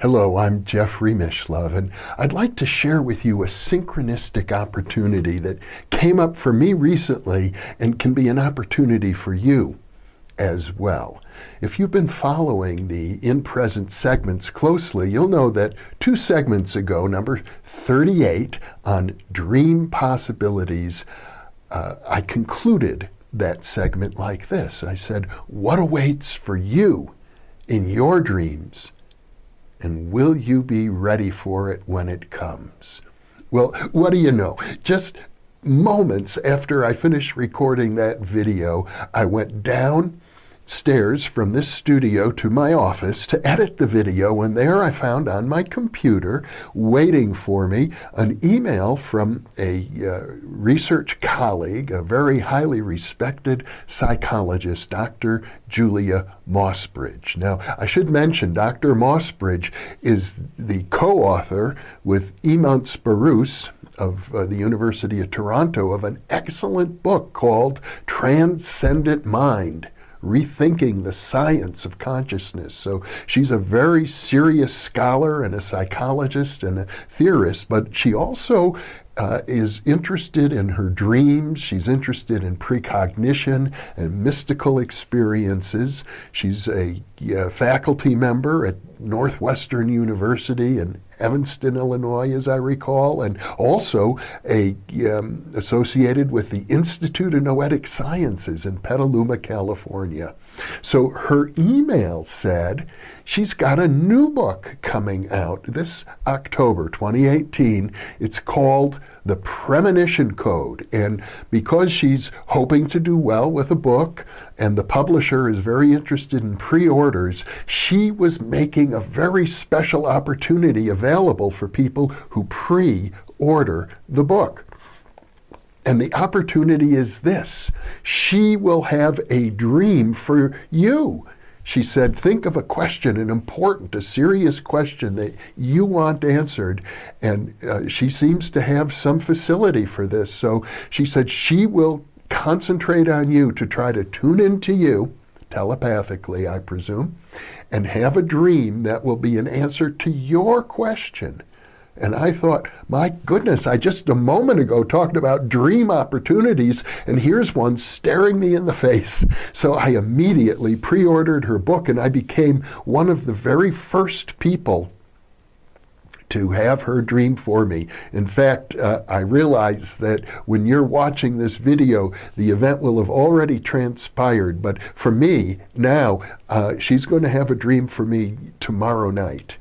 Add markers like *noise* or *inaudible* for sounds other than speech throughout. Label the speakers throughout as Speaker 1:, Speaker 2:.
Speaker 1: Hello, I'm Jeffrey Mishlove, and I'd like to share with you a synchronistic opportunity that came up for me recently and can be an opportunity for you as well. If you've been following the in presence segments closely, you'll know that two segments ago, number 38 on dream possibilities, uh, I concluded that segment like this I said, What awaits for you in your dreams? And will you be ready for it when it comes? Well, what do you know? Just moments after I finished recording that video, I went down stairs from this studio to my office to edit the video, and there I found on my computer, waiting for me, an email from a uh, research colleague, a very highly respected psychologist, Dr. Julia Mossbridge. Now, I should mention Dr. Mossbridge is the co author with Imants Baruss of uh, the University of Toronto of an excellent book called Transcendent Mind rethinking the science of consciousness. So she's a very serious scholar and a psychologist and a theorist, but she also uh, is interested in her dreams. She's interested in precognition and mystical experiences. She's a, a faculty member at Northwestern University in Evanston, Illinois, as I recall, and also a, um, associated with the Institute of Noetic Sciences in Petaluma, California. So her email said she's got a new book coming out this October 2018. It's called the Premonition Code. And because she's hoping to do well with a book and the publisher is very interested in pre orders, she was making a very special opportunity available for people who pre order the book. And the opportunity is this she will have a dream for you. She said, Think of a question, an important, a serious question that you want answered. And uh, she seems to have some facility for this. So she said she will concentrate on you to try to tune into you, telepathically, I presume, and have a dream that will be an answer to your question. And I thought, my goodness, I just a moment ago talked about dream opportunities, and here's one staring me in the face. So I immediately pre ordered her book, and I became one of the very first people to have her dream for me. In fact, uh, I realize that when you're watching this video, the event will have already transpired. But for me, now, uh, she's going to have a dream for me tomorrow night.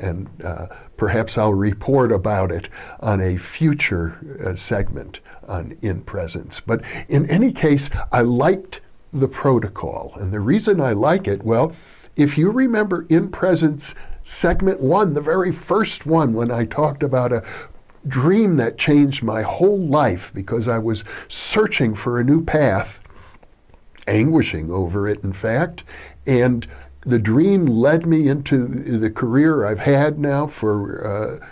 Speaker 1: And uh, Perhaps I'll report about it on a future uh, segment on In Presence. But in any case, I liked the protocol. And the reason I like it, well, if you remember In Presence segment one, the very first one, when I talked about a dream that changed my whole life because I was searching for a new path, anguishing over it, in fact, and the dream led me into the career I've had now for uh,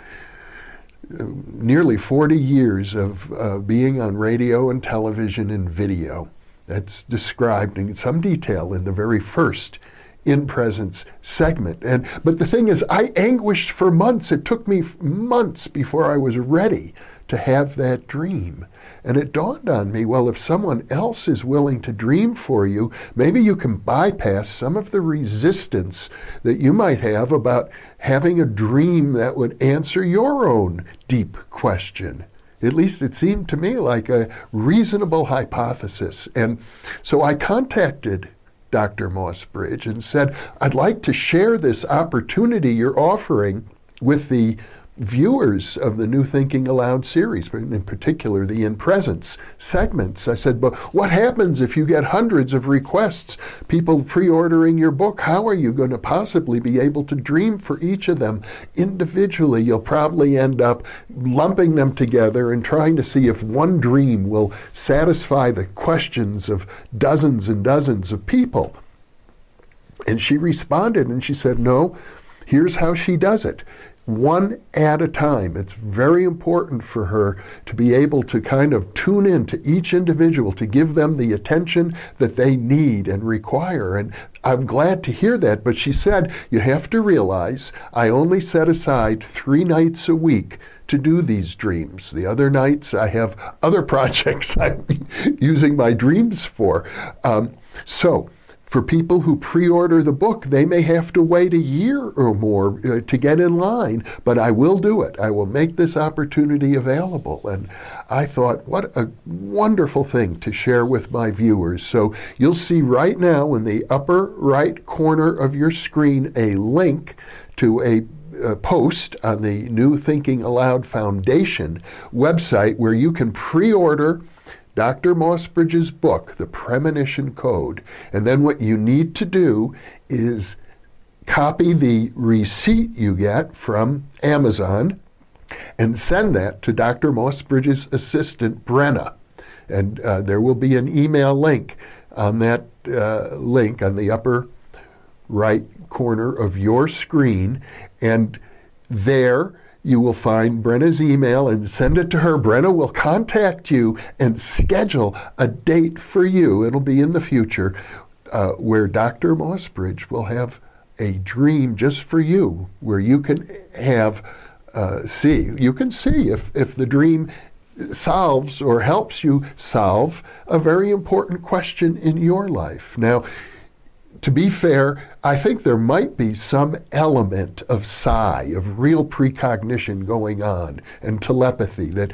Speaker 1: nearly 40 years of uh, being on radio and television and video. That's described in some detail in the very first in presence segment. And but the thing is, I anguished for months. It took me months before I was ready to have that dream. And it dawned on me well, if someone else is willing to dream for you, maybe you can bypass some of the resistance that you might have about having a dream that would answer your own deep question. At least it seemed to me like a reasonable hypothesis. And so I contacted Dr. Mossbridge and said, I'd like to share this opportunity you're offering with the viewers of the New Thinking Allowed series, in particular the in presence segments. I said, but what happens if you get hundreds of requests, people pre ordering your book? How are you going to possibly be able to dream for each of them individually? You'll probably end up lumping them together and trying to see if one dream will satisfy the questions of dozens and dozens of people. And she responded and she said, no. Here's how she does it one at a time. It's very important for her to be able to kind of tune in to each individual, to give them the attention that they need and require. And I'm glad to hear that. But she said, you have to realize I only set aside three nights a week to do these dreams. The other nights I have other *laughs* projects I'm *laughs* using my dreams for. Um, so, for people who pre order the book, they may have to wait a year or more uh, to get in line, but I will do it. I will make this opportunity available. And I thought, what a wonderful thing to share with my viewers. So you'll see right now in the upper right corner of your screen a link to a post on the New Thinking Allowed Foundation website where you can pre order Dr. Mossbridge's book, The Premonition Code. And then what you need to do is copy the receipt you get from Amazon and send that to Dr. Mossbridge's assistant, Brenna. And uh, there will be an email link on that uh, link on the upper right corner of your screen. And there, you will find Brenna's email and send it to her. Brenna will contact you and schedule a date for you. It'll be in the future uh, where Dr. Mossbridge will have a dream just for you, where you can have uh, see you can see if if the dream solves or helps you solve a very important question in your life. Now to be fair, I think there might be some element of psi, of real precognition going on, and telepathy that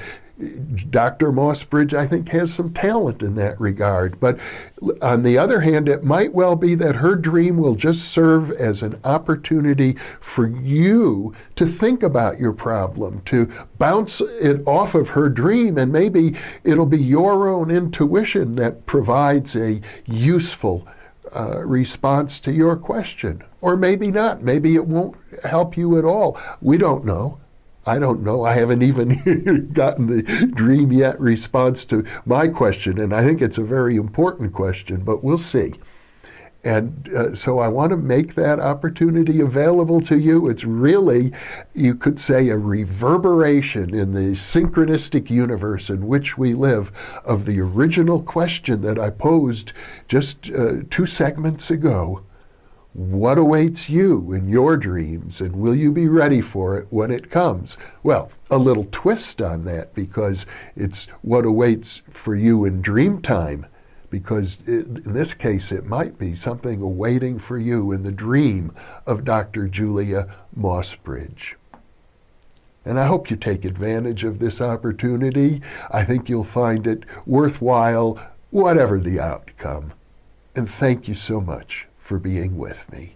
Speaker 1: Dr. Mossbridge, I think, has some talent in that regard. But on the other hand, it might well be that her dream will just serve as an opportunity for you to think about your problem, to bounce it off of her dream, and maybe it'll be your own intuition that provides a useful uh, response to your question. Or maybe not. Maybe it won't help you at all. We don't know. I don't know. I haven't even *laughs* gotten the dream yet response to my question, and I think it's a very important question, but we'll see. And uh, so I want to make that opportunity available to you. It's really, you could say, a reverberation in the synchronistic universe in which we live of the original question that I posed just uh, two segments ago. What awaits you in your dreams, and will you be ready for it when it comes? Well, a little twist on that because it's what awaits for you in dream time because it, in this case it might be something awaiting for you in the dream of Dr. Julia Mossbridge. And I hope you take advantage of this opportunity. I think you'll find it worthwhile, whatever the outcome. And thank you so much for being with me.